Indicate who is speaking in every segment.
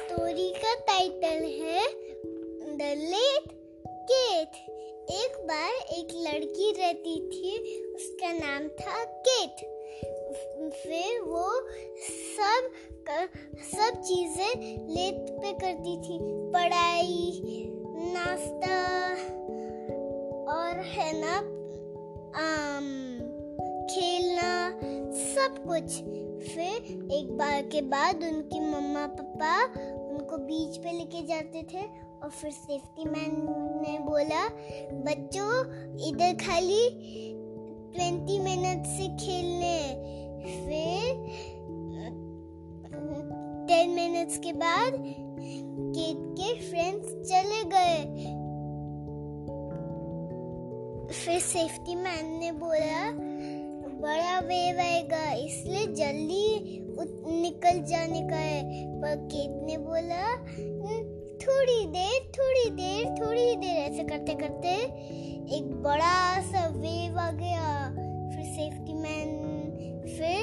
Speaker 1: Title है the late cat एक बार एक लड़की रहती थी, उसका नाम था केट फिर वो सब सब चीज़ें लेट पे करती थी। पढ़ाई, नाश्ता और है ना सब कुछ। फिर एक बार के बाद उनकी मम्मा पापा उनको बीच पे लेके जाते थे और फिर सेफ्टी मैन ने बोला, बच्चों, इधर खाली ट्वेंटी मिनट से खेलने फिर टेन मिनट्स के बाद केट के फ्रेंड्स चले गए। फिर सेफ्टी मैन ने बोला वेव आएगा इसलिए जल्दी निकल जाने का है। पर केत ने बोला हम्म, थोड़ी देर थोड़ी देर थोड़ी देर ऐसे करते करते एक बड़ा सा वेव आ गया। फिर सेफ्टी मैन फिर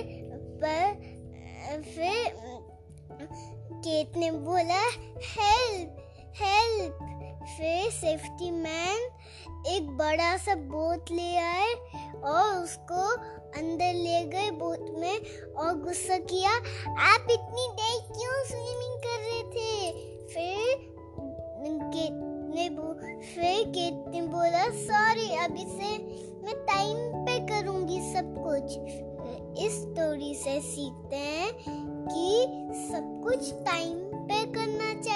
Speaker 1: पर फिर केत ने बोला हेल्प हेल्प फिर सेफ्टी मैन एक बड़ा सा बोट ले आए। और उसको अंदर ले गए बोट में और गुस्सा किया। आप इतनी देर क्यों स्विमिंग कर रहे थे? फिर ने फिर केट ने बोला सॉरी अभी से मैं टाइम पे करूँगी सब कुछ। इस स्टोरी से सीखते हैं कि सब कुछ टाइम पे करना चाहिए।